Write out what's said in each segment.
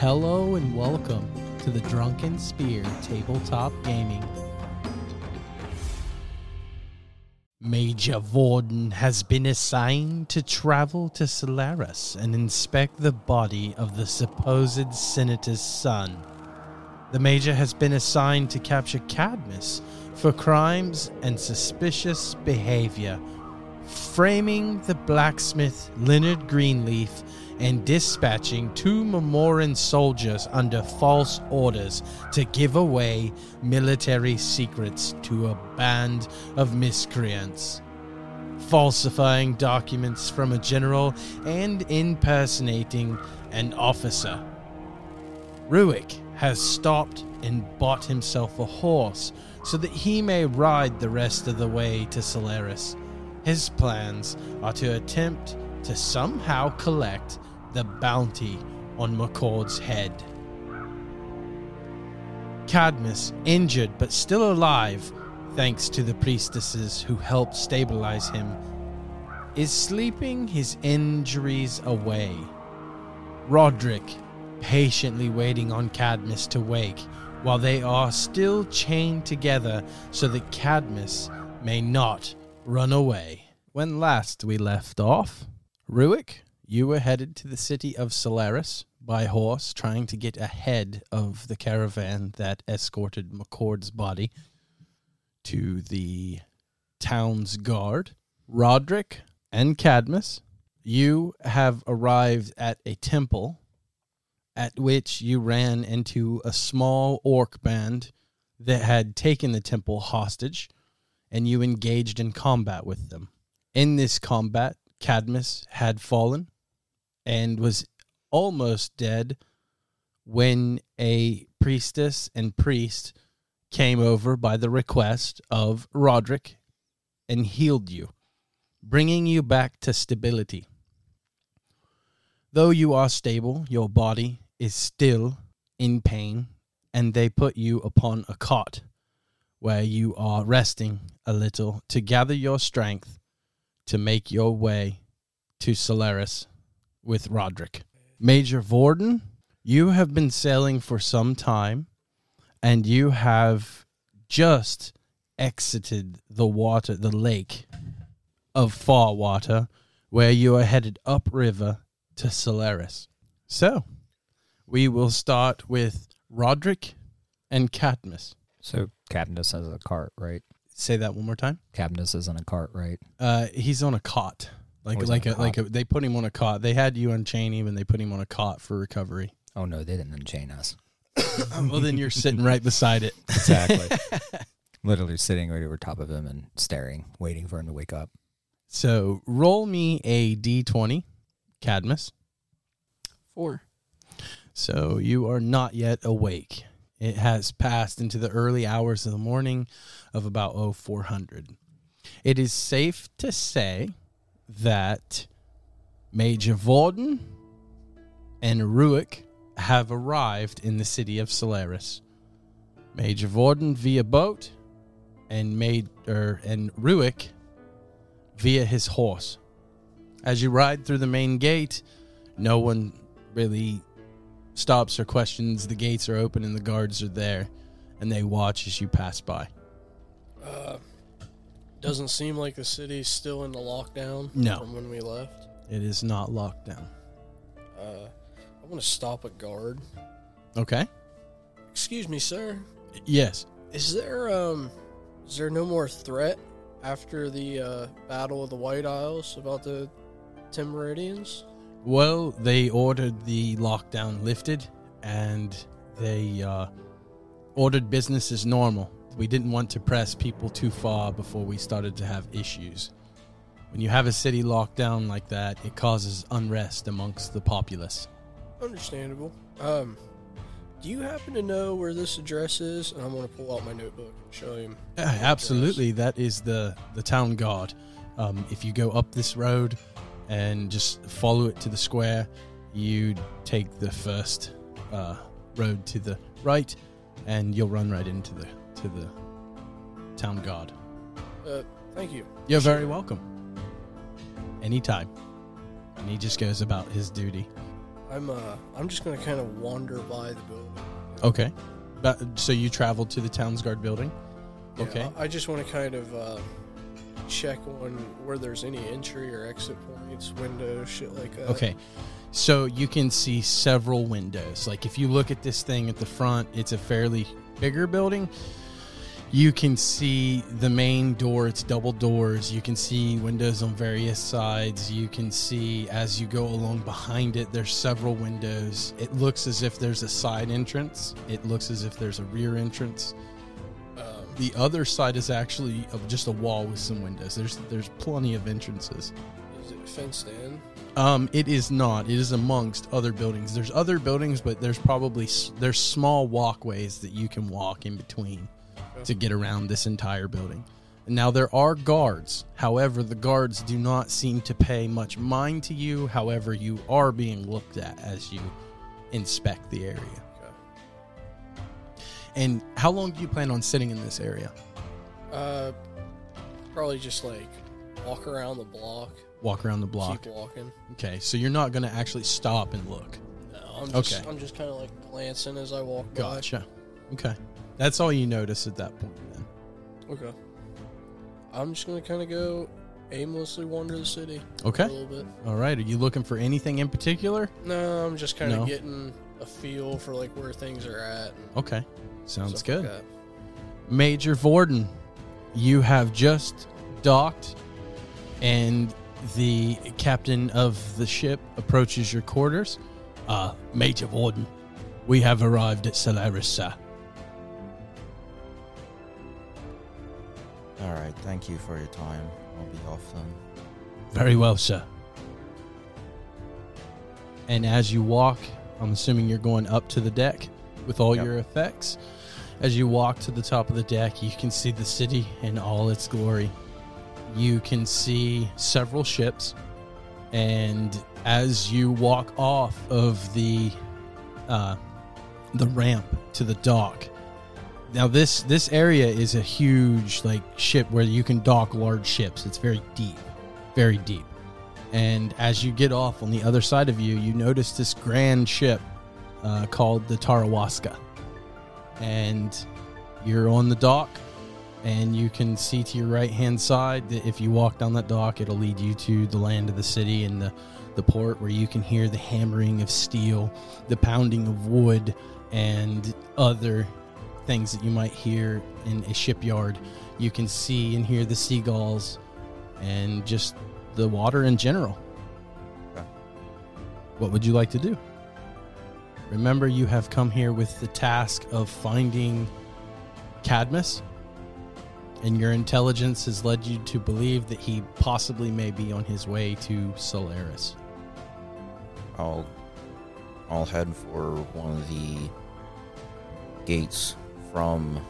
Hello and welcome to the Drunken Spear Tabletop Gaming. Major Vorden has been assigned to travel to Solaris and inspect the body of the supposed senator's son. The Major has been assigned to capture Cadmus for crimes and suspicious behavior, framing the blacksmith Leonard Greenleaf and dispatching two Memoran soldiers under false orders to give away military secrets to a band of miscreants. Falsifying documents from a general and impersonating an officer. Ruikk has stopped and bought himself a horse so that he may ride the rest of the way to Solaris. His plans are to attempt to somehow collect the bounty on McCord's head. Cadmus, injured but still alive, thanks to the priestesses who helped stabilize him, is sleeping his injuries away. Roderick, patiently waiting on Cadmus to wake, while they are still chained together so that Cadmus may not run away. When last we left off, Ruikk, you were headed to the city of Solaris by horse, trying to get ahead of the caravan that escorted McCord's body to the town's guard. Roderick and Cadmus, you have arrived at a temple at which you ran into a small orc band that had taken the temple hostage, and you engaged in combat with them. In this combat, Cadmus had fallen and was almost dead when a priestess and priest came over by the request of Roderick and healed you, bringing you back to stability. Though you are stable, your body is still in pain, and they put you upon a cot where you are resting a little to gather your strength to make your way to Solaris with Roderick. Major Vorden, you have been sailing for some time and you have just exited the water, the lake of Far Water, where you are headed upriver to Solaris. So, we will start with Roderick and Cadmus. So Cadmus has a cart, right? Say that one more time. Cadmus is in a cart, right? Uh, he's on a cot, like Oh, like a, a like a, they put him on a cot. They had you unchain him, and they put him on a cot for recovery. Oh no, they didn't unchain us. well, then you're sitting right beside it. Exactly. Literally sitting right over top of him and staring, waiting for him to wake up. So roll me a d20, Cadmus. Four. So you are not yet awake. It has passed into the early hours of the morning of about 0400. It is safe to say that Major Vorden and Ruikk have arrived in the city of Solaris. Major Vorden via boat and made er, and Ruikk via his horse. As you ride through the main gate, no one really stops or questions. The gates are open and the guards are there, and they watch as you pass by. Uh, doesn't seem like the city's still in the lockdown No. from when we left. It is not locked down. Uh, I want to stop a guard. Okay. Excuse me, sir. Yes. Is there um, is there no more threat after the uh, battle of the White Isles about the Timeridians? Well, they ordered the lockdown lifted, and they uh, ordered business as normal. We didn't want to press people too far before we started to have issues. When you have a city locked down like that, it causes unrest amongst the populace. Understandable. Um, do you happen to know where this address is? And I'm going to pull out my notebook and show him. Yeah, absolutely. That is the the town guard. Um, if you go up this road and just follow it to the square, you take the first uh, road to the right, and you'll run right into the to the town guard. Uh, thank you. You're very welcome. Anytime. And he just goes about his duty. I'm uh I'm just gonna kind of wander by the building. Okay. But, so you traveled to the town's guard building. Yeah, Okay. I I just want to kind of uh, check on where there's any entry or exit points, windows, shit like that. Okay. So you can see several windows. Like if you look at this thing at the front, it's a fairly bigger building. You can see the main door, it's double doors. You can see windows on various sides. You can see as you go along behind it, there's several windows. It looks as if there's a side entrance, it looks as if there's a rear entrance. Um, The other side is actually of just a wall with some windows. There's there's plenty of entrances. is it fenced in? Um, it is not. It is amongst other buildings. There's other buildings, but there's probably there's small walkways that you can walk in between to get around this entire building. Now there are guards. However, the guards do not seem to pay much mind to you. However, you are being looked at as you inspect the area. Okay. And how long do you plan on sitting in this area? Uh, probably just like walk around the block, Walk around the block. keep walking. Okay, so you're not going to actually stop and look. No, I'm just Okay. I'm just kind of like glancing as I walk by. Gotcha. Okay, that's all you notice at that point. Then. Okay. I'm just gonna kind of go aimlessly wander the city Okay. a little bit. All right. Are you looking for anything in particular? No, I'm just kind of No. getting a feel for like where things are at. And Okay. Sounds stuff good. Like that. Major Vorden, you have just docked, and the captain of the ship approaches your quarters. Uh, Major Vorden, we have arrived at Solaris, sir. All right, thank you for your time. I'll be off then. Very well, sir. And as you walk, I'm assuming you're going up to the deck with all Yep. your effects. As you walk to the top of the deck, you can see the city in all its glory. You can see several ships, and as you walk off of the uh, the ramp to the dock, now this this area is a huge like ship where you can dock large ships. It's very deep, very deep. And as you get off on the other side of you, you notice this grand ship uh, called the Tarawaska. And you're on the dock, and you can see to your right hand side that if you walk down that dock, it'll lead you to the land of the city and the, the port where you can hear the hammering of steel, the pounding of wood, and other things that you might hear in a shipyard. You can see and hear the seagulls and just the water in general. Okay. What would you like to do? Remember, you have come here with the task of finding Cadmus, and your intelligence has led you to believe that he possibly may be on his way to Solaris. I'll I'll head for one of the gates from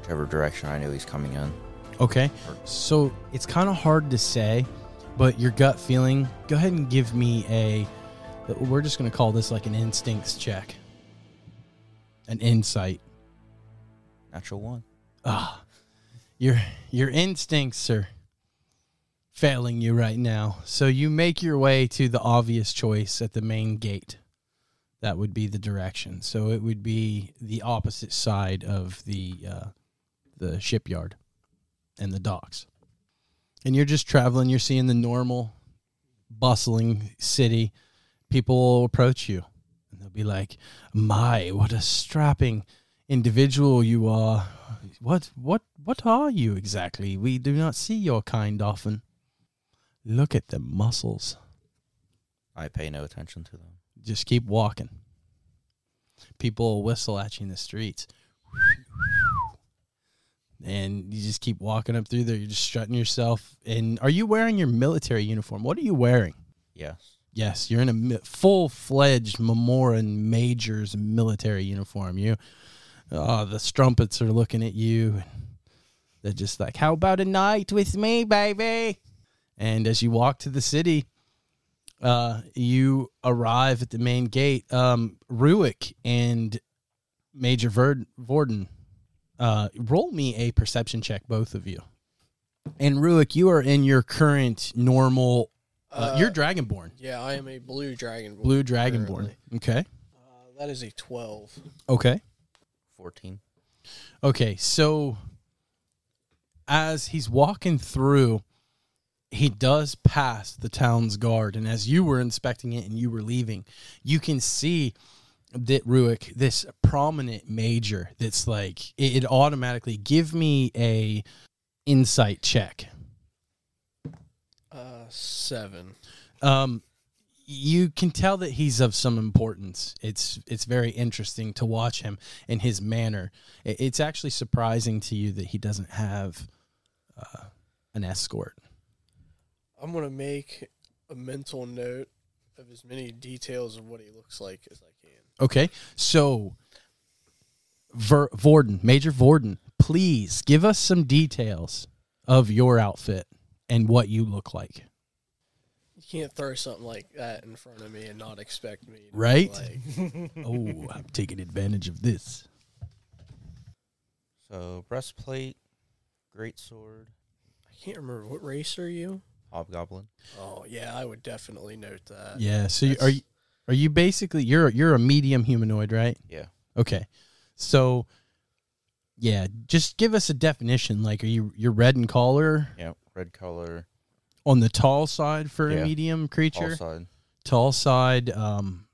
whichever direction I know he's coming in. Okay, so it's kind of hard to say, but your gut feeling, go ahead and give me a. We're just going to call this like an instincts check, an insight. Natural one. Ah, your your instincts are failing you right now. So you make your way to the obvious choice at the main gate. That would be the direction. So it would be the opposite side of the uh, the shipyard and the docks. And you're just traveling. You're seeing the normal, bustling city. People will approach you, and they'll be like, "My, what a strapping." individual you are. What what what are you exactly? We do not see your kind often. Look at the muscles. I pay no attention to them. Just keep walking. People will whistle at you in the streets. And you just keep walking up through there. You're just strutting yourself. And are you wearing your military uniform? What are you wearing? Yes. Yes, you're in a mi- full-fledged Memoran Major's military uniform. You, oh, the strumpets are looking at you. and They're just like, "How about a night with me, baby?" And as you walk to the city, uh, you arrive at the main gate. Um, Ruikk and Major Verd- Vorden, uh, roll me a perception check, both of you. And Ruikk, you are in your current normal Uh, you're Dragonborn. Yeah, I am a blue dragon. Blue Dragonborn. currently. Okay. Uh, that is a twelve. Okay. 14. Okay, so as he's walking through, he does pass the town's guard, and as you were inspecting it and you were leaving, you can see that Ruikk, this prominent major, that's like it, it automatically give me a insight check. Uh, seven. Um, you can tell that he's of some importance. It's it's very interesting to watch him and his manner. It- It's actually surprising to you that he doesn't have uh, an escort. I'm gonna make a mental note of as many details of what he looks like as I can. Okay, so Ver- Vorden, Major Vorden, please give us some details of your outfit and what you look like. You can't throw something like that in front of me and not expect me. To Right? Like, Oh, I'm taking advantage of this. So, breastplate, great sword, I can't remember what race are you. Hobgoblin. Oh yeah, I would definitely note that. Yeah. So you, are you are you basically you're you're a medium humanoid, right? Yeah. Okay. So yeah, just give us a definition. Like, are you you're red in color Yeah, red color, on the tall side for a medium creature? all side. Tall side. Um,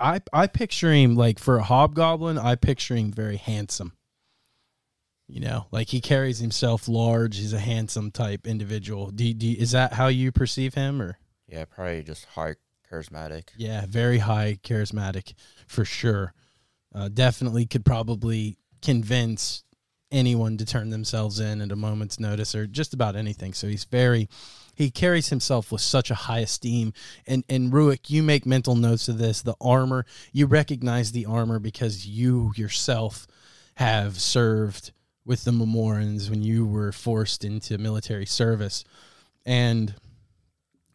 I I picture him like for a hobgoblin. I picture him very handsome. You know, like he carries himself large. He's a handsome type individual. Do, do is that how you perceive him, or? Yeah, probably just high charismatic. Yeah, very high charismatic for sure. Uh, definitely could probably convince anyone to turn themselves in at a moment's notice or just about anything. So he's very he carries himself with such a high esteem. And and Ruikk, you make mental notes of this. The armor, you recognize the armor because you yourself have served with the Memorans when you were forced into military service. And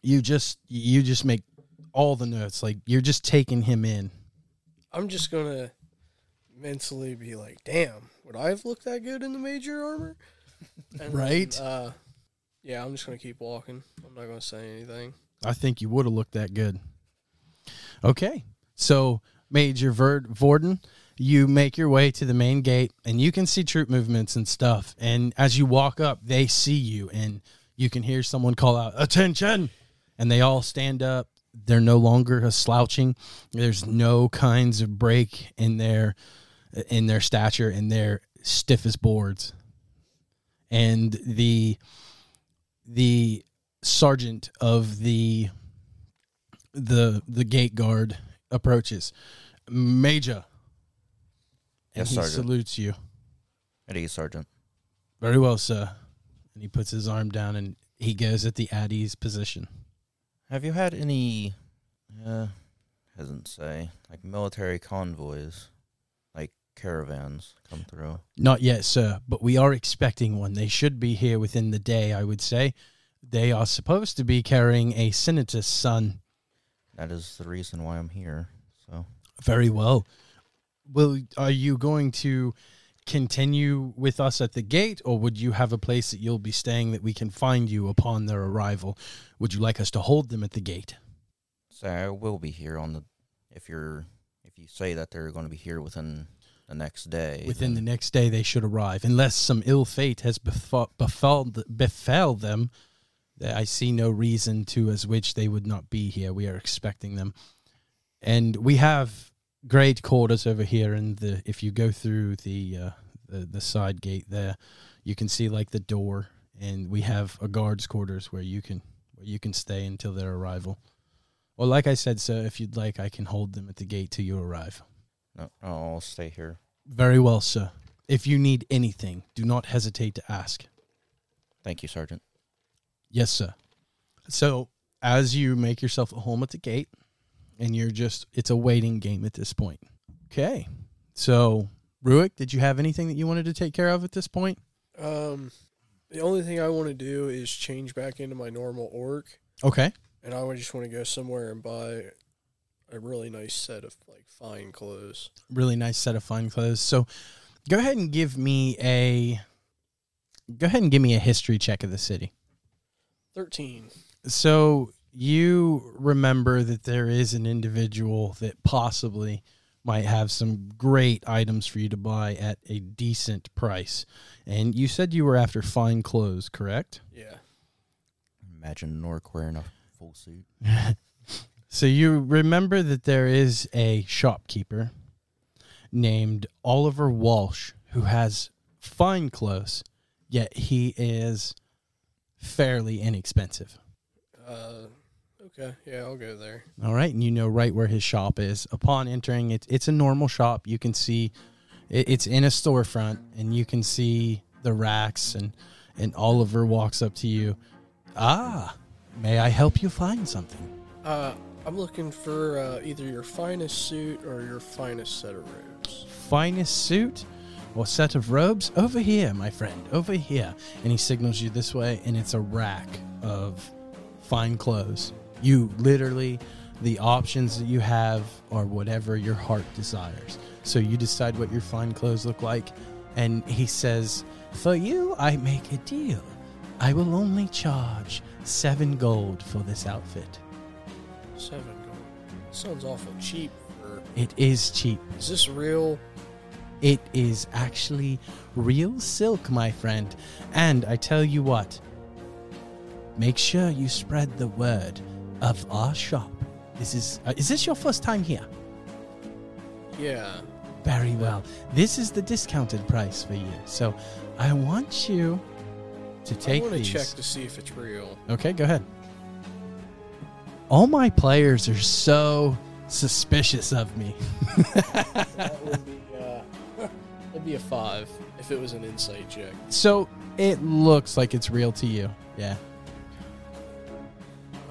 you just you just make all the notes. Like you're just taking him in. I'm just gonna mentally be like, "Damn, would I have looked that good in the major armor?" And Right. Then, uh, yeah, I'm just gonna keep walking. I'm not gonna say anything. I think you would have looked that good. Okay. So, Major Verd- Vorden, you make your way to the main gate and you can see troop movements and stuff. And as you walk up, they see you and you can hear someone call out, Attention! And they all stand up. They're no longer slouching. There's no kinds of break in their in their stature and they're stiff as boards. And the the sergeant of the the the gate guard approaches. Major. Yes, he Sergeant. salutes you. Is Sergeant. Very well, sir. And he puts his arm down and he goes at the Addie's position. Have you had any, uh, doesn't say, like military convoys, like caravans come through? Not yet, sir, but we are expecting one. They should be here within the day, I would say. They are supposed to be carrying a senator's son. That is the reason why I'm here. So, Very well. Will are you going to continue with us at the gate or would you have a place that you'll be staying that we can find you upon their arrival? Would you like us to hold them at the gate? so I will be here on the, if you're, if you say that they're going to be here within the next day. Within the next day they should arrive unless some ill fate has befall, befell befell them. I see no reason to as which they would not be here. We are expecting them. And we have great quarters over here and the if you go through the uh, the, the side gate there, you can see like the door and we have a guard's quarters where you can where you can stay until their arrival. Well, like I said, sir, if you'd like, I can hold them at the gate till you arrive. No, no, I'll stay here. Very well, sir. If you need anything, do not hesitate to ask. Thank you, Sergeant. Yes, sir. So, as you make yourself at home at the gate, and you're just, it's a waiting game at this point. Okay. So, Ruikk, did you have anything that you wanted to take care of at this point? Um, the only thing I want to do is change back into my normal orc, Okay. and I would just want to go somewhere and buy a really nice set of like fine clothes. Really nice set of fine clothes. So, go ahead and give me a, go ahead and give me a history check of the city. Thirteen. So you remember that there is an individual that possibly might have some great items for you to buy at a decent price. And you said you were after fine clothes, correct? Yeah. Imagine Nork wearing a full suit. So you remember that there is a shopkeeper named Oliver Walsh who has fine clothes, yet he is fairly inexpensive. Uh, okay. Yeah, I'll go there. All right, and you know right where his shop is. Upon entering, it's it's a normal shop. You can see it, it's in a storefront, and you can see the racks. and And Oliver walks up to you. Ah, may I help you find something? Uh, I'm looking for uh, either your finest suit or your finest set of robes. Finest suit or set of robes over here, my friend, over here. And he signals you this way, and it's a rack of fine clothes. You literally, the options that you have are whatever your heart desires. So you decide what your fine clothes look like. And he says, For you, I make a deal. I will only charge seven gold for this outfit. Seven gold. Sounds awful cheap. For It is cheap. is this real? It is actually real silk, my friend. And I tell you what, make sure you spread the word of our shop. This is uh, is this your first time here? Yeah. Very well. This is the discounted price for you. So I want you to take I want to these. check to see if it's real. Okay, go ahead. All my players are so suspicious of me. that would be uh, that'd be a five if it was an insight check. So it looks like it's real to you. Yeah.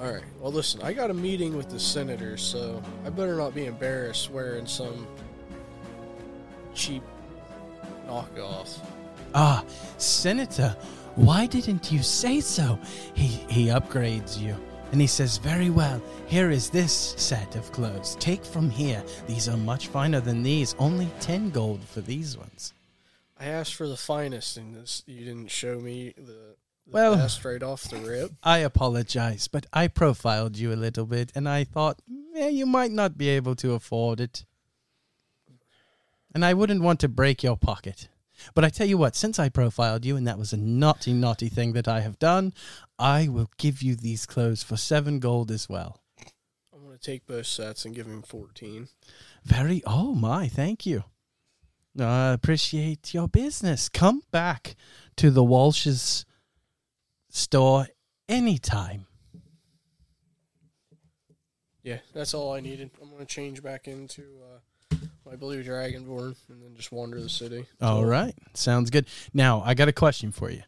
All right. Well, listen, I got a meeting with the senator, so I better not be embarrassed wearing some cheap knockoff. Ah, Senator, why didn't you say so? He he upgrades you. And he says, Very well, here is this set of clothes. Take from here. These are much finer than these. Only ten gold for these ones. I asked for the finest, and this you didn't show me the Well- best right off the rip. I apologize, but I profiled you a little bit and I thought, eh, you might not be able to afford it. And I wouldn't want to break your pocket. But I tell you what, since I profiled you and that was a naughty, naughty thing that I have done, I will give you these clothes for seven gold as well. I'm gonna take both sets and give him fourteen. Very, oh my, thank you. I appreciate your business. Come back to the Walsh's store anytime. Yeah, that's all I needed. I'm gonna change back into uh, my blue dragonborn and then just wander the city. All right. Sounds good. Now, I got a question for you.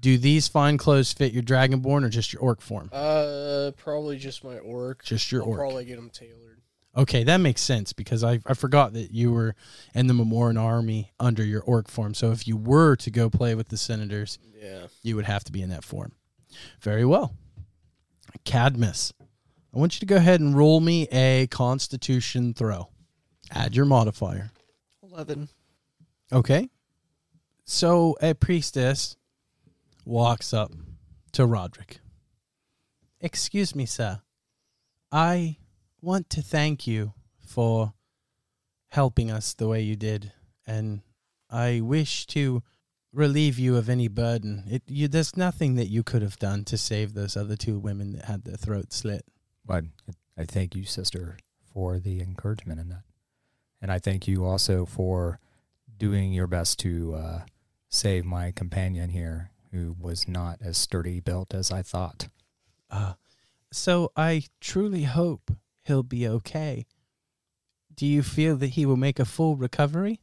Do these fine clothes fit your dragonborn or just your orc form? Uh, probably just my orc. Just your I'll orc. probably get them tailored. Okay, that makes sense because I, I forgot that you were in the Memoran army under your orc form. So if you were to go play with the senators, Yeah. you would have to be in that form. Very well. Cadmus, I want you to go ahead and roll me a constitution throw. Add your modifier. Eleven. Okay. So a priestess walks up to Roderick. Excuse me, sir. I want to thank you for helping us the way you did, and I wish to relieve you of any burden. It, you, there's nothing that you could have done to save those other two women that had their throats slit. But I thank you, sister, for the encouragement in that. And I thank you also for doing your best to uh, save my companion here, who was not as sturdy built as I thought. Uh, so I truly hope he'll be okay. Do you feel that he will make a full recovery?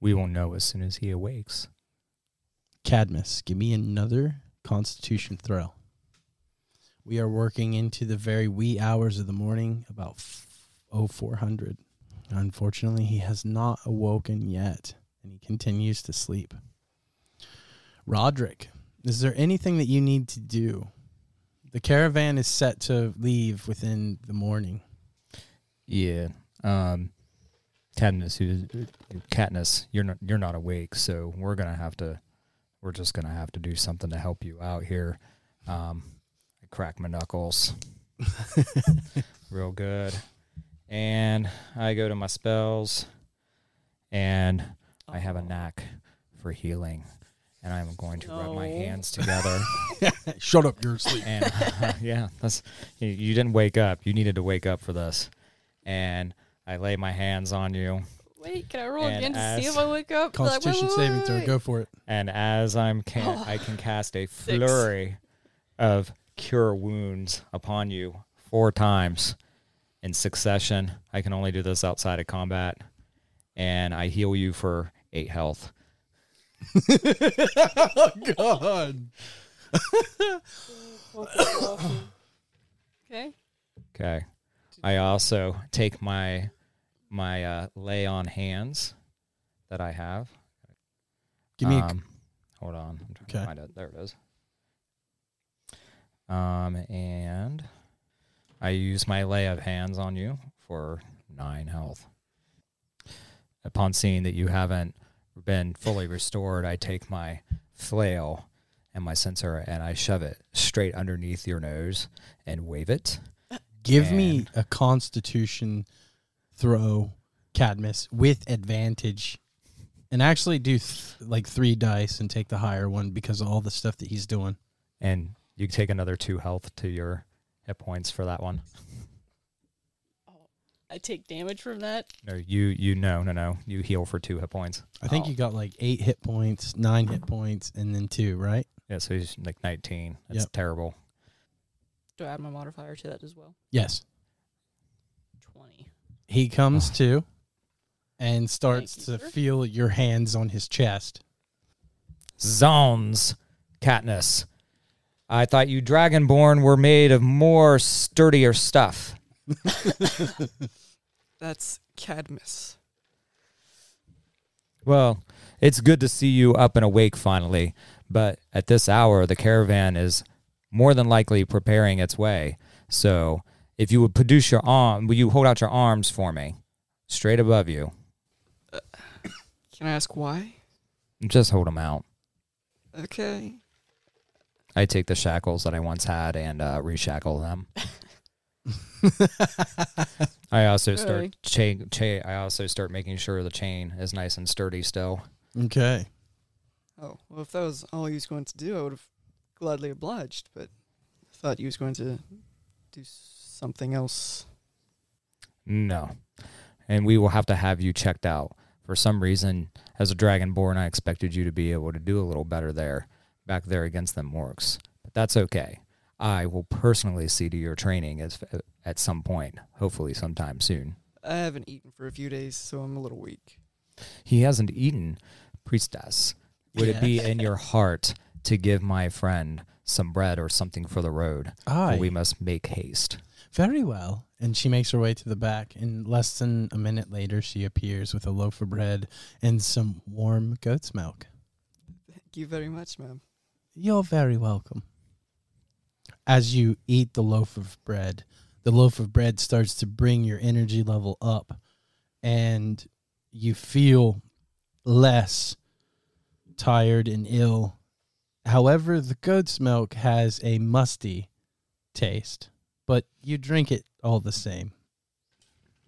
We will know as soon as he awakes. Cadmus, give me another constitution throw. We are working into the very wee hours of the morning, about f- oh four hundred. Unfortunately, he has not awoken yet, and he continues to sleep. Roderick, is there anything that you need to do? The caravan is set to leave within the morning. Yeah. Um, Katniss, who, Katniss, you're not you're not awake, so we're gonna have to, we're just gonna have to do something to help you out here. Um, I crack my knuckles. Real good. And I go to my spells, and I have a Oh. knack for healing. And I'm going to rub my No. hands together. Shut up, you're asleep. and yeah, that's you, you didn't wake up. You needed to wake up for this. And I lay my hands on you, Wait, can I roll And again to see as- if I wake up? Be like, wait, Constitution wait, saving wait, throw. Go for it. and as I'm can oh. I can cast a flurry of cure wounds upon you four times in succession. I can only do this outside of combat, and I heal you for eight health. oh God. Okay. Okay. I also take my my uh, lay on hands that I have. Give me a Um, hold on. I'm trying Okay. to find it. There it is. Um, and I use my lay of hands on you for nine health. Upon seeing that you haven't been fully restored, I take my flail and my censer and I shove it straight underneath your nose and wave it. Give me a Constitution throw, Cadmus, with advantage, and actually do th- like three dice and take the higher one because of all the stuff that he's doing. And you take another two health to your hit points for that one. Oh, I take damage from that. No, you you no no no. You heal for two hit points. I think Oh. you got like eight hit points, nine hit points, and then two, right? Yeah, so he's like nineteen. That's Yep. terrible. Do I add my modifier to that as well? Yes. 20. He comes Oh. to and starts you, to sir. feel your hands on his chest. Zones, Katniss. I thought you Dragonborn were made of more sturdier stuff. That's Cadmus. Well, it's good to see you up and awake finally, but at this hour the caravan is more than likely preparing its way. So, if you would produce your arm, will you hold out your arms for me? Straight above you. Can I ask why? Just hold them out. Okay. I take the shackles that I once had and uh, reshackle them. I also start Really? chain. Cha- I also start making sure the chain is nice and sturdy still. Okay. Oh, well, if that was all he was going to do, I would have gladly obliged, but I thought he was going to do something else. No, and we will have to have you checked out. For some reason, as a dragonborn, I expected you to be able to do a little better there, back there against them orcs. But that's okay. I will personally see to your training as, uh, at some point, hopefully sometime soon. I haven't eaten for a few days, so I'm a little weak. He hasn't eaten, priestess. Would it be in your heart to give my friend some bread or something for the road? Aye. For we must make haste. Very well. And she makes her way to the back. And less than a minute later, she appears with a loaf of bread and some warm goat's milk. Thank you very much, ma'am. You're very welcome. As you eat the loaf of bread, the loaf of bread starts to bring your energy level up, and you feel less tired and ill. However, the goat's milk has a musty taste, but you drink it all the same,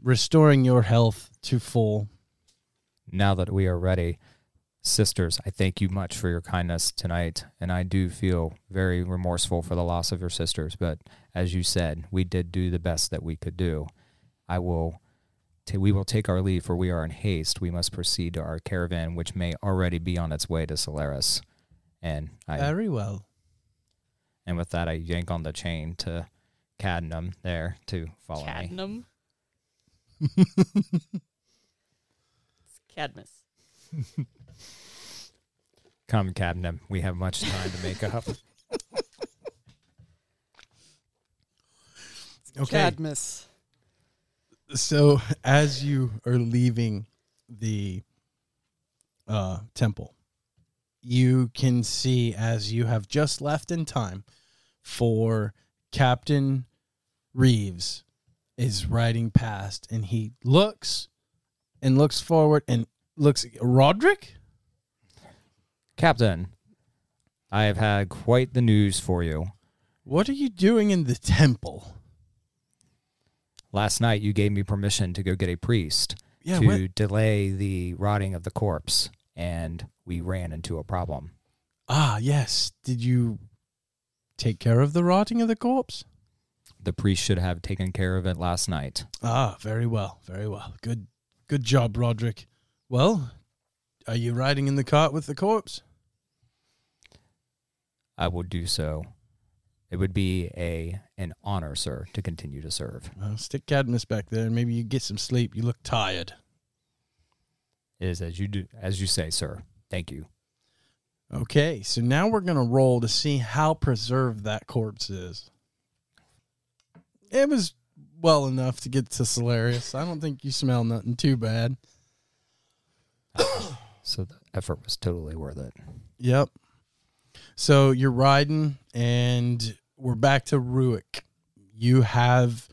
restoring your health to full. Now that we are ready, sisters, I thank you much for your kindness tonight, and I do feel very remorseful for the loss of your sisters. But as you said, we did do the best that we could do. I will. ta- we will take our leave, for we are in haste. We must proceed to our caravan, which may already be on its way to Solaris. And I, Very well. and with that, I yank on the chain to Cadnum there to follow me. Cadnum. It's Cadmus. Come, Cadnum. We have much time to make up. Okay. Cadmus. so as you are leaving the uh, temple, you can see as you have just left in time for Captain Reeves is riding past, and he looks and looks forward and looks Roderick. Captain, I have had quite the news for you. What are you doing in the temple? last night you gave me permission to go get a priest Yeah. to delay the rotting of the corpse, and we ran into a problem. Ah, yes. Did you take care of the rotting of the corpse? The priest should have taken care of it last night. Ah, very well, very well. Good, good job, Roderick. Well, are you riding in the cart with the corpse? I will do so. It would be a an honor, sir, to continue to serve. Well, stick Cadmus back there, and maybe you get some sleep. You look tired. Is as you do, as you say, sir. Thank you. Okay, so now we're gonna roll to see how preserved that corpse is. It was well enough to get to Solarius. I don't think you smell nothing too bad. So the effort was totally worth it. Yep. So you're riding, and we're back to Ruikk. You have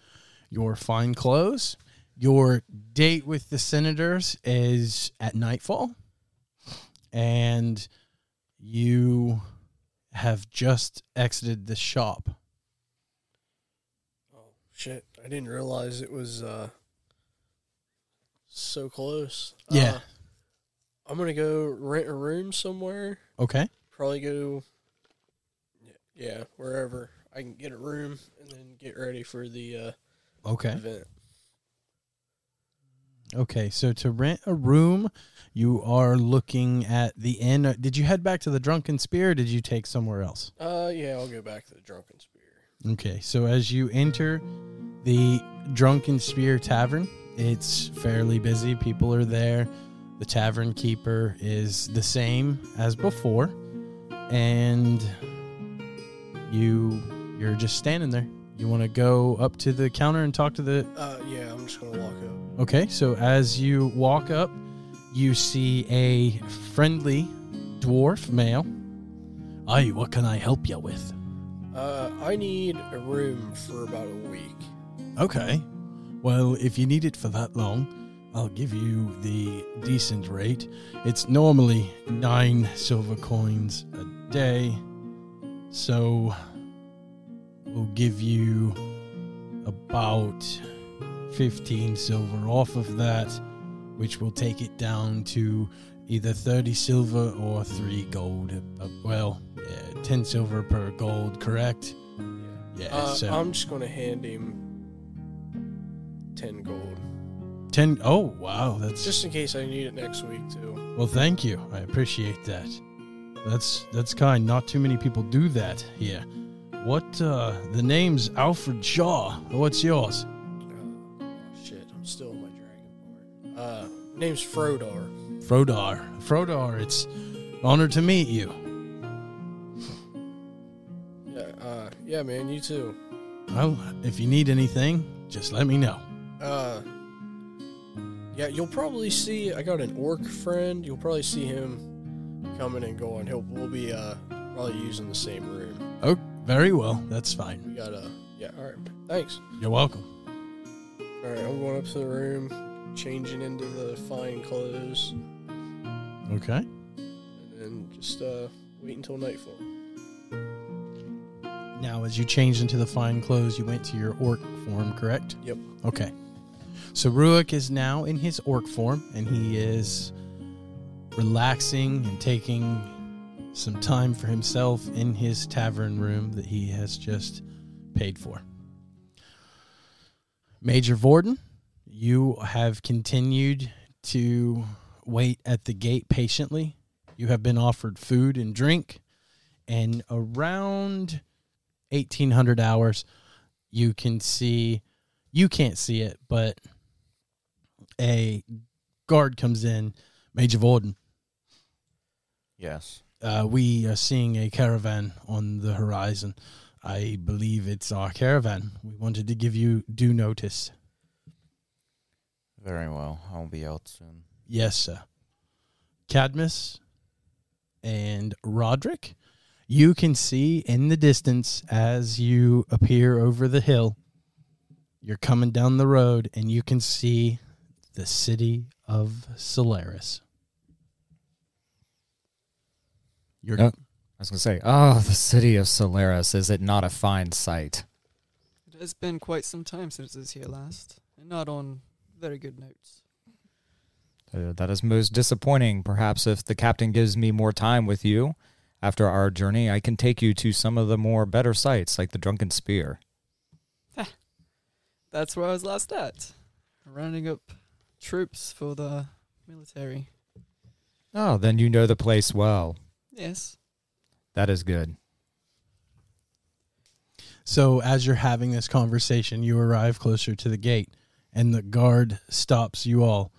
your fine clothes. Your date with the senators is at nightfall, and you have just exited the shop. Oh shit! I didn't realize it was uh so close. Yeah. Uh, I'm gonna go rent a room somewhere. Okay. Probably go. Yeah, wherever I can get a room and then get ready for the uh, Okay. event. Okay. So to rent a room, you are looking at the inn. Did you head back to the Drunken Spear? Or did you take somewhere else? Uh, yeah, I'll go back to the Drunken Spear. Okay, so as you enter the Drunken Spear Tavern, it's fairly busy. People are there. The tavern keeper is the same as before, and you you're just standing there. You want to go up to the counter and talk to the Uh, yeah, I'm just gonna walk up. Okay, so as you walk up, you see a friendly dwarf male. Aye, what can I help you with? Uh, I need a room for about a week. Okay. Well, if you need it for that long, I'll give you the decent rate. It's normally nine silver coins a day. So we'll give you about 15 silver off of that, which will take it down to either 30 silver or 3 gold. Uh, well, yeah, 10 silver per gold, correct? Yeah, Uh, so I'm just gonna hand him ten gold, 10 Oh, wow, that's just in case I need it next week too. Well, thank you. I appreciate that. That's that's kind. Not too many people do that here. What uh the name's Alfred Shaw. What's yours? Name's Frodar. Frodar. Frodar, it's honor to meet you. Yeah, uh, yeah, man, you too. Well, if you need anything, just let me know. Uh, yeah, you'll probably see. I got an orc friend. You'll probably see him coming and going. He'll we'll be uh probably using the same room. Oh, very well. That's fine. We got uh yeah. All right, thanks. You're welcome. All right, I'm going up to the room, changing into the fine clothes, Okay. and then just uh wait until nightfall. Now, as you changed into the fine clothes, you went to your orc form, correct? Yep. Okay. So Ruikk is now in his orc form, and he is relaxing and taking some time for himself in his tavern room that he has just paid for. Major Vorden, you have continued to wait at the gate patiently. You have been offered food and drink, and around 1800 hours, you can see, you can't see it, but a guard comes in, Major Vorden. Yes. Uh, we are seeing a caravan on the horizon. I believe it's our caravan. We wanted to give you due notice. Very well. I'll be out soon. Yes, sir. Cadmus and Roderick, you can see in the distance as you appear over the hill. You're coming down the road and you can see the city of Solaris. You're. I was going to say, oh, the city of Solaris, is it not a fine sight? It has been quite some time since I was here last, and not on very good notes. Uh, that is most disappointing. Perhaps if the captain gives me more time with you after our journey, I can take you to some of the more better sites, like the Drunken Spear. That's where I was last at, rounding up troops for the military. Oh, then you know the place well. Yes. That is good. So as you're having this conversation, you arrive closer to the gate, and the guard stops you all.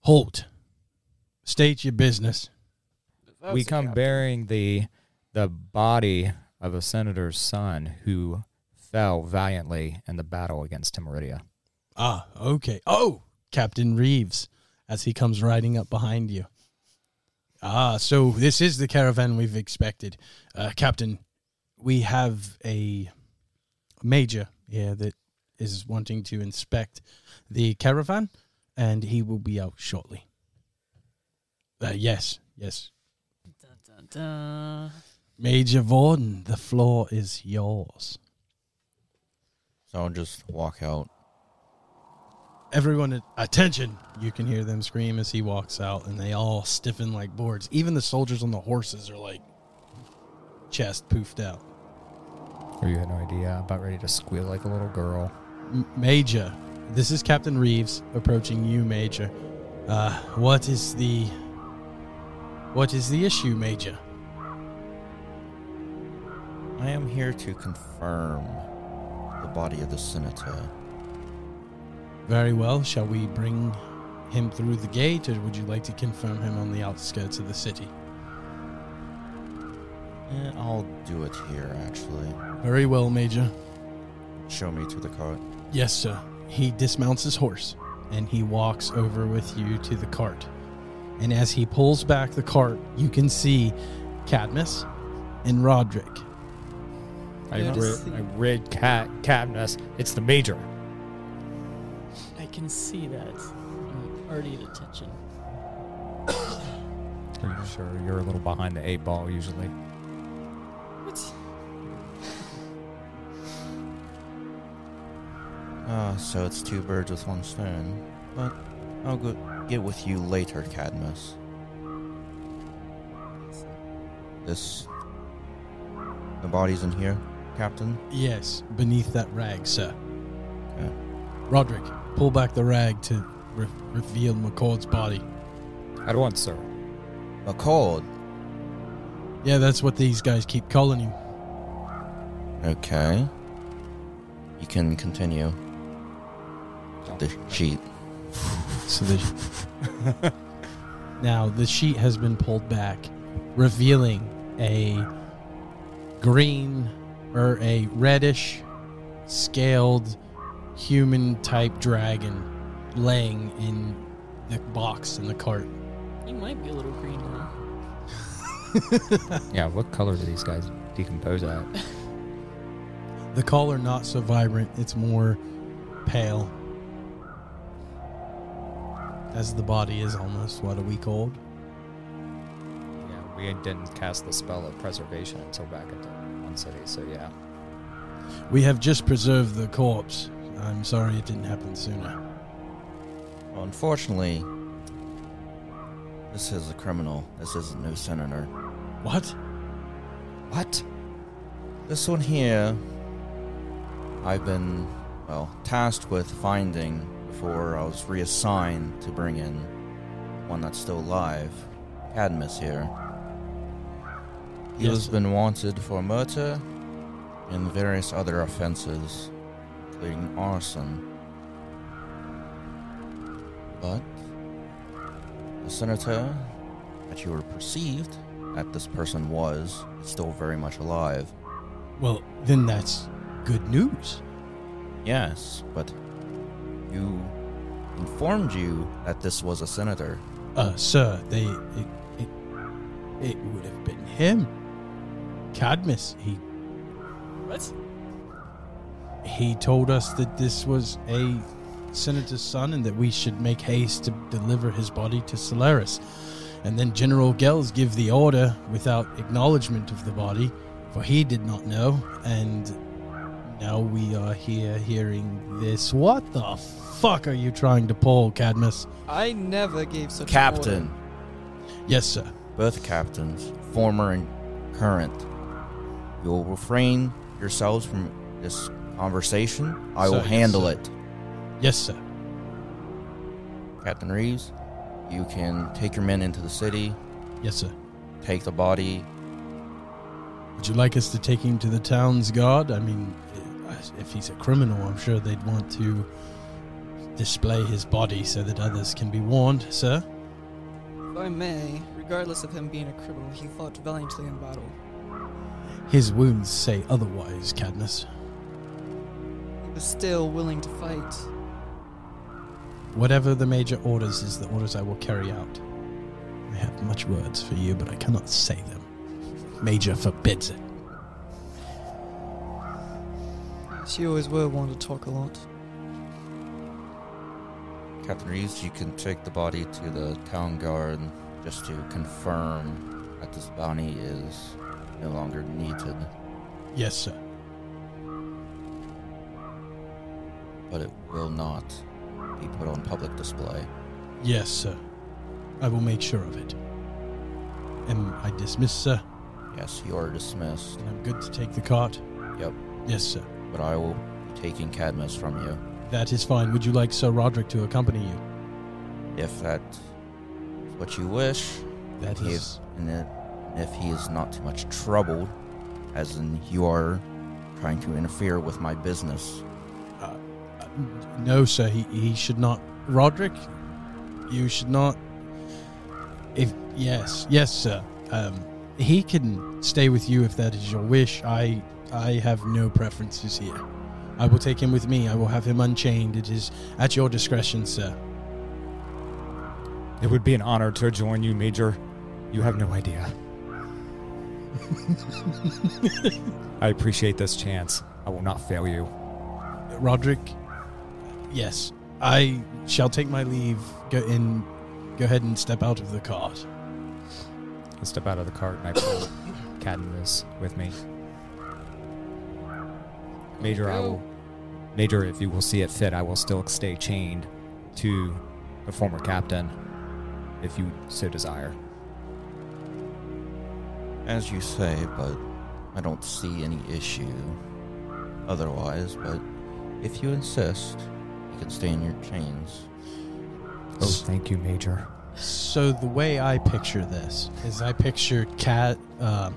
Halt. State your business. We come captain. bearing the the body of a senator's son who fell valiantly in the battle against Timuridia. Ah, okay. Oh, Captain Reeves, as he comes riding up behind you. Ah, so this is the caravan we've expected. Uh, Captain, we have a major here that is wanting to inspect the caravan, and he will be out shortly. Uh, yes, yes. Dun, dun, dun. Major Vorden, the floor is yours. So I'll just walk out. Everyone, attention! You can hear them scream as he walks out, and they all stiffen like boards. Even the soldiers on the horses are like chest poofed out. Or you had no idea, about ready to squeal like a little girl. Major, this is Captain Reeves approaching you, Major. Uh, what is the what is the issue, Major? I am here to confirm the body of the senator. Very well. Shall we bring him through the gate, or would you like to confirm him on the outskirts of the city? Eh, I'll do it here, actually. Very well, Major. Show me to the cart. Yes, sir. He dismounts his horse and he walks over with you to the cart. And as he pulls back the cart, you can see Cadmus and Roderick. I, Yeah, rid, I rid cat Cadmus. It's the major. I can see that. I'm already at attention. Are you sure you're a little behind the eight ball usually? Ah, so it's two birds with one stone. But I'll go get with you later, Cadmus. This. The body's in here, Captain? Yes, beneath that rag, sir. Okay. Roderick, pull back the rag to re- reveal Macord's body. At once, sir. Macord. Yeah, that's what these guys keep calling him. Okay. You can continue. The sheet. So the now the sheet has been pulled back, revealing a green or a reddish, scaled, human-type dragon laying in the box in the cart. He might be a little green now. Yeah, what color do these guys decompose at? The color not so vibrant; it's more pale. As the body is almost what a week old. Yeah, we didn't cast the spell of preservation until back at the one city, so yeah. We have just preserved the corpse. I'm sorry it didn't happen sooner. Well, unfortunately, this is a criminal. This is no senator. What? What? This one here, I've been, well, tasked with finding before I was reassigned to bring in one that's still alive. Cadmus here. He Yes, has been wanted for murder and various other offenses, including arson. But the senator that you were perceived that this person was is still very much alive. Well, then that's good news. Yes, but you informed you that this was a senator. Uh, sir, they it it, it would have been him. Cadmus. He What? he told us that this was a senator's son and that we should make haste to deliver his body to Solaris. And then General Gels give the order without acknowledgement of the body, for he did not know, and now we are here hearing this. What the fuck are you trying to pull, Cadmus? I never gave such an Captain, Yes, sir. both captains, former and current, you'll refrain yourselves from this conversation. I Sir, will handle sir. it. Yes, sir. Captain Reeves, you can take your men into the city, Yes, sir. take the body. Would you like us to take him to the town's guard? I mean, if he's a criminal, I'm sure they'd want to display his body so that others can be warned, sir. If I may, regardless of him being a criminal, he fought valiantly in battle. His wounds say otherwise, Cadmus. He was still willing to fight. Whatever the major orders is the orders I will carry out. I have much words for you, but I cannot say them. Major forbids it. She always were one to talk a lot. Captain Reeves, you can take the body to the town guard just to confirm that this bounty is no longer needed, Yes, sir. but it will not be put on public display. Yes, sir. I will make sure of it. Am I dismissed, sir? Yes, you are dismissed, And I'm good to take the cart? Yep. Yes, sir. But I will be taking Cadmus from you. That is fine. Would you like Sir Roderick to accompany you? If that is what you wish, That He is. and if he is not too much trouble, as in you are trying to interfere with my business. Uh, no, sir. He, he should not. Roderick, you should not. If yes, yes, sir. Um, he can stay with you if that is your wish. I I have no preferences here. I will take him with me. I will have him unchained. It is at your discretion, sir. It would be an honor to join you, Major. You have no idea. I appreciate this chance. I will not fail you. Roderick, yes, I shall take my leave. Go in. Go ahead and step out of the cart. I step out of the cart and I pull Cadmus with me. Major, I will. Major, if you will see it fit, I will still stay chained to the former captain, if you so desire. As you say, but I don't see any issue otherwise. But if you insist, you can stay in your chains. Oh, thank you, Major. So the way I picture this is I picture Cat um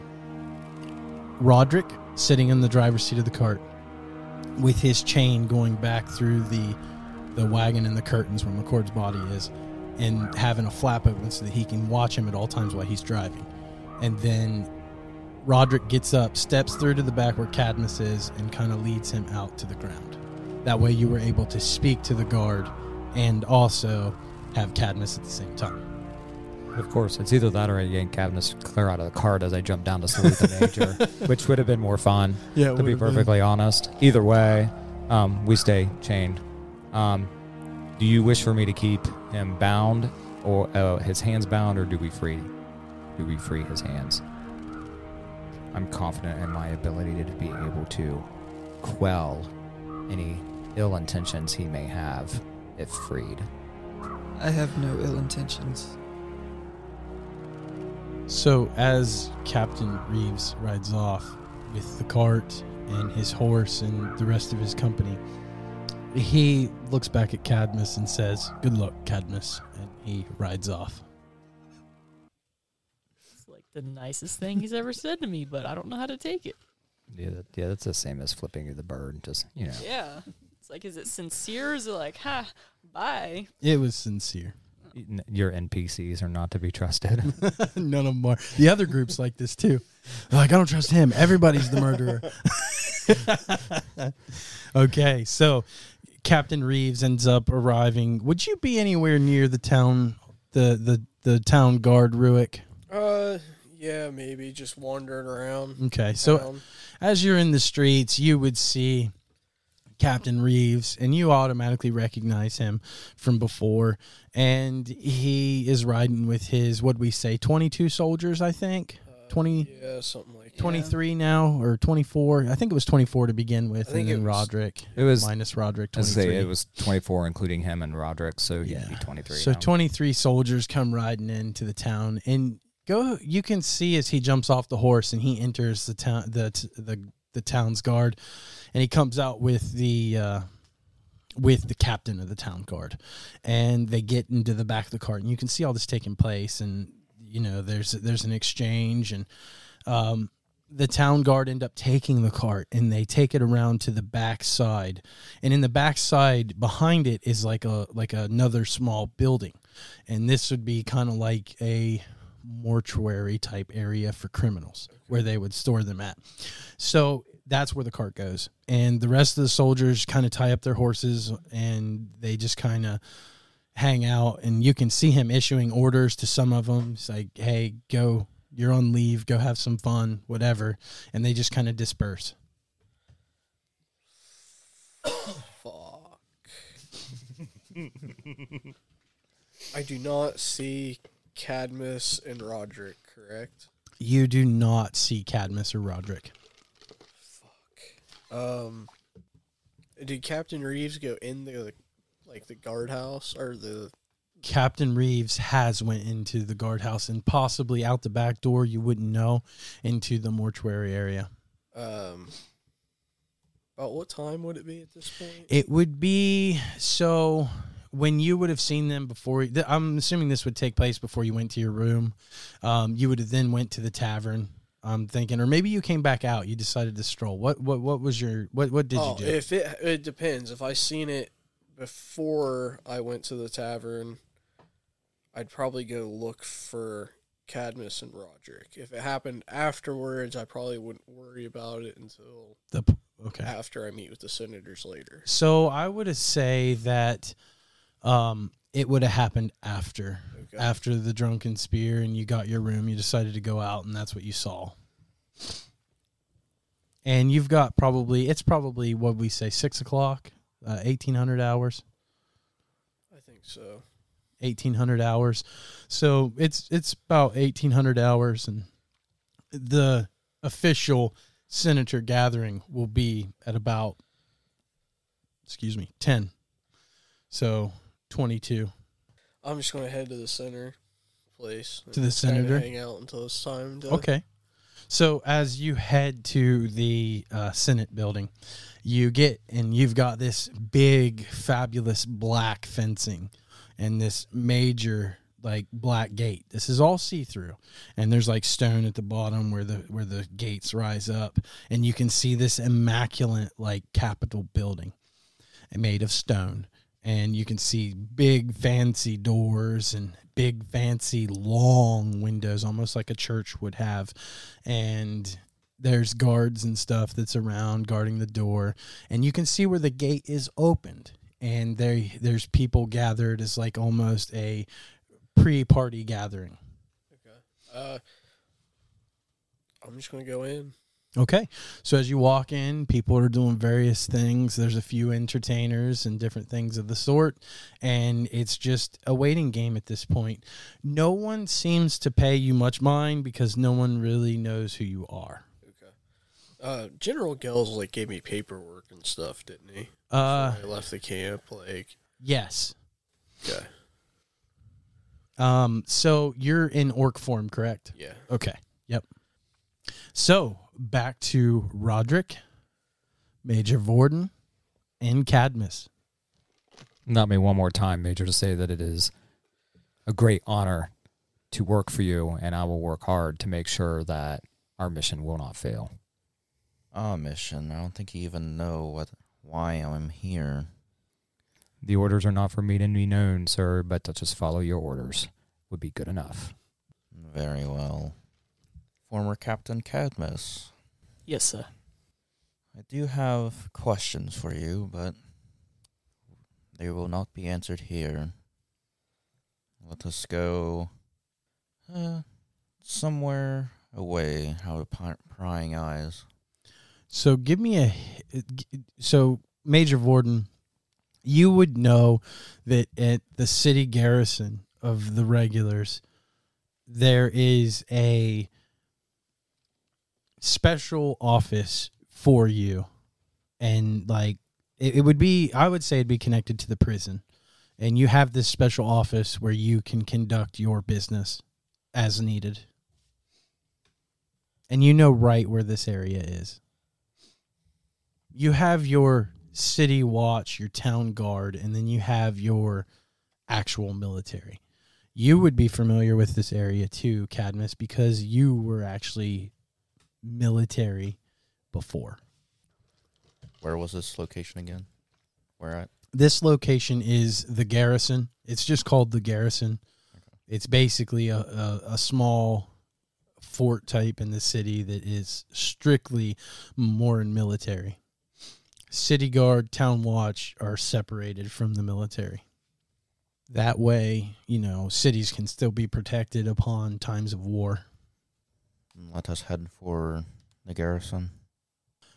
Roderick sitting in the driver's seat of the cart with his chain going back through the the wagon and the curtains where Macord's body is and having a flap open so that he can watch him at all times while he's driving. And then Roderick gets up, steps through to the back where Cadmus is, and kind of leads him out to the ground. That way you were able to speak to the guard and also have Cadmus at the same time. Of course, it's either that or I yank Cadmus clear out of the cart as I jump down to salute the Major, which would have been more fun. Yeah, to be perfectly honest. Either way, um, we stay chained. Um, do you wish for me to keep him bound, or uh, his hands bound, or do we free? Do we free his hands? I'm confident in my ability to be able to quell any ill intentions he may have if freed. I have no ill intentions. So as Captain Reeves rides off with the cart and his horse and the rest of his company, he looks back at Cadmus and says, "Good luck, Cadmus," and he rides off. It's like the nicest thing he's ever said to me, but I don't know how to take it. Yeah, that, yeah, that's the same as flipping you the bird. Just you know, Yeah. It's like, is it sincere? Or is it like, ha, bye? It was sincere. N- your NPCs are not to be trusted. None of them are. The other groups like this too. They're like, I don't trust him. Everybody's the murderer. okay, so Captain Reeves ends up arriving. Would you be anywhere near the town, the the the town guard, Ruikk? Uh, yeah, maybe just wandering around. Okay, so town. as you're in the streets, you would see Captain Reeves, and you automatically recognize him from before. And he is riding with his, what do we say, 22 soldiers, I think. Uh, 20, Yeah, something like that. 23 now or 24. I think it was 24 to begin with. I think and then was- Roderick. It was- minus Roderick. I 23. say it was 24, including him and Roderick, so he'd Yeah. be 23. So now. 23 soldiers come riding into the town and go you can see as he jumps off the horse and he enters the town the the the town's guard and he comes out with the uh with the captain of the town guard. And they get into the back of the cart and you can see all this taking place and you know there's there's an exchange and um the town guard end up taking the cart and they take it around to the back side. And in the back side behind it is like a like another small building. And this would be kind of like a mortuary type area for criminals where they would store them at. So that's where the cart goes. And the rest of the soldiers kind of tie up their horses and they just kind of hang out and you can see him issuing orders to some of them it's like hey go you're on leave go have some fun whatever. And they just kind of disperse. Fuck. I do not see Cadmus and Roderick, correct? you do not see cadmus or roderick Um, did Captain Reeves go in the like the guardhouse or the? Captain Reeves has went into the guardhouse and possibly out the back door. You wouldn't know into the mortuary area. Um, about what time would it be at this point? It would be so when you would have seen them before. I'm assuming this would take place before you went to your room. Um, you would have then went to the tavern. I'm thinking, or maybe you came back out. You decided to stroll. What what what was your what what did oh, you do? if it it depends. If I seen it before I went to the tavern, I'd probably go look for Cadmus and Roderick. If it happened afterwards, I probably wouldn't worry about it until the okay. after I meet with the senators later. So I would say that um, it would have happened after Okay. after the drunken spear, and you got your room. You decided to go out, and that's what you saw. And you've got probably it's probably what we say six o'clock, uh, eighteen hundred hours, I think so. eighteen hundred hours. So it's it's about eighteen hundred hours, and the official senator gathering will be at about excuse me ten. So twenty two. I'm just going to head to the center place. To the senator? Hang out until it's time to. Okay. So as you head to the uh, Senate building, you get and you've got this big, fabulous black fencing and this major like black gate. This is all see through, and there's like stone at the bottom where the where the gates rise up, and you can see this immaculate like Capitol building, made of stone and you can see big fancy doors and big fancy long windows almost like a church would have and there's guards and stuff that's around guarding the door and you can see where the gate is opened and there there's people gathered as like almost a pre-party gathering Okay. Uh, I'm just going to go in. Okay. So as you walk in, people are doing various things. There's a few entertainers and different things of the sort. And it's just a waiting game at this point. No one seems to pay you much mind because no one really knows who you are. Okay. Uh, General Gels like gave me paperwork and stuff, didn't he? Uh, I left the camp. Like, yes. okay, Um, so you're in orc form, correct? yeah. Okay. Yep. So back to Roderick, Major Vorden, and Cadmus. Not me one more time, Major, to say that it is a great honor to work for you, and I will work hard to make sure that our mission will not fail. Ah, mission. I don't think you even know what why I'm here. The orders are not for me to be known, sir, but to just follow your orders would be good enough. Very well. Former Captain Cadmus. Yes, sir. I do have questions for you, but they will not be answered here. Let us go uh, somewhere away out of pi- prying eyes. So give me a so Major Vorden, you would know that at the city garrison of the regulars, there is a special office for you, and like it, it would be, I would say it'd be connected to the prison, and you have this special office where you can conduct your business as needed, and you know right where this area is. You have your city watch, your town guard, and then you have your actual military. You would be familiar with this area too, Cadmus, because you were actually military before. Where was this location again? Where at? This location is the garrison. It's just called the garrison. It's basically a, a, a small fort type in the city that is strictly more in military. City guard, town watch are separated from the military. That way, you know, cities can still be protected upon times of war. Let us head for the garrison.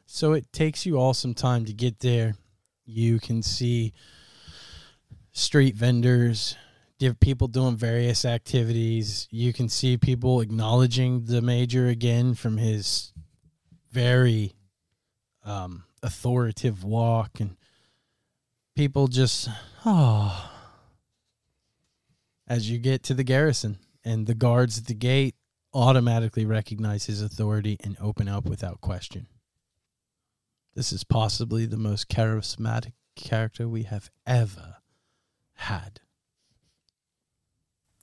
So it takes you all some time to get there. You can see street vendors, people doing various activities. You can see people acknowledging the major again from his very um, authoritative walk, and people just oh. As you get to the garrison, and the guards at the gate automatically recognize his authority and open up without question. This is possibly the most charismatic character we have ever had.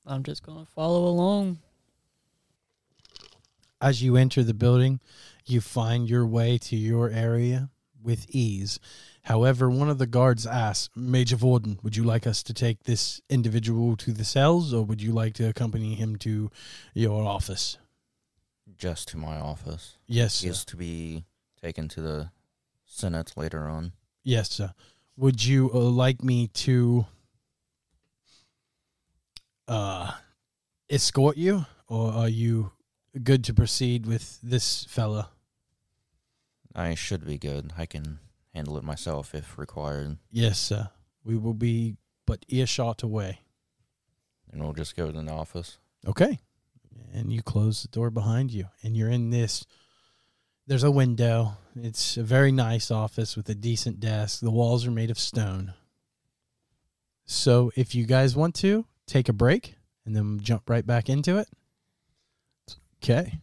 I'm just gonna follow along. As you enter the building, you find your way to your area with ease. However, one of the guards asks, Major Vorden, would you like us to take this individual to the cells or would you like to accompany him to your office? Just to my office. Yes, He is to be taken to the Senate later on. Yes, sir. Would you uh, like me to uh, escort you, or are you good to proceed with this fella? I should be good. I can handle it myself if required. Yes, sir. We will be but earshot away. And we'll just go to the office. Okay. And you close the door behind you, and you're in this. There's a window. It's a very nice office with a decent desk. The walls are made of stone. So, if you guys want to take a break and then jump right back into it, okay.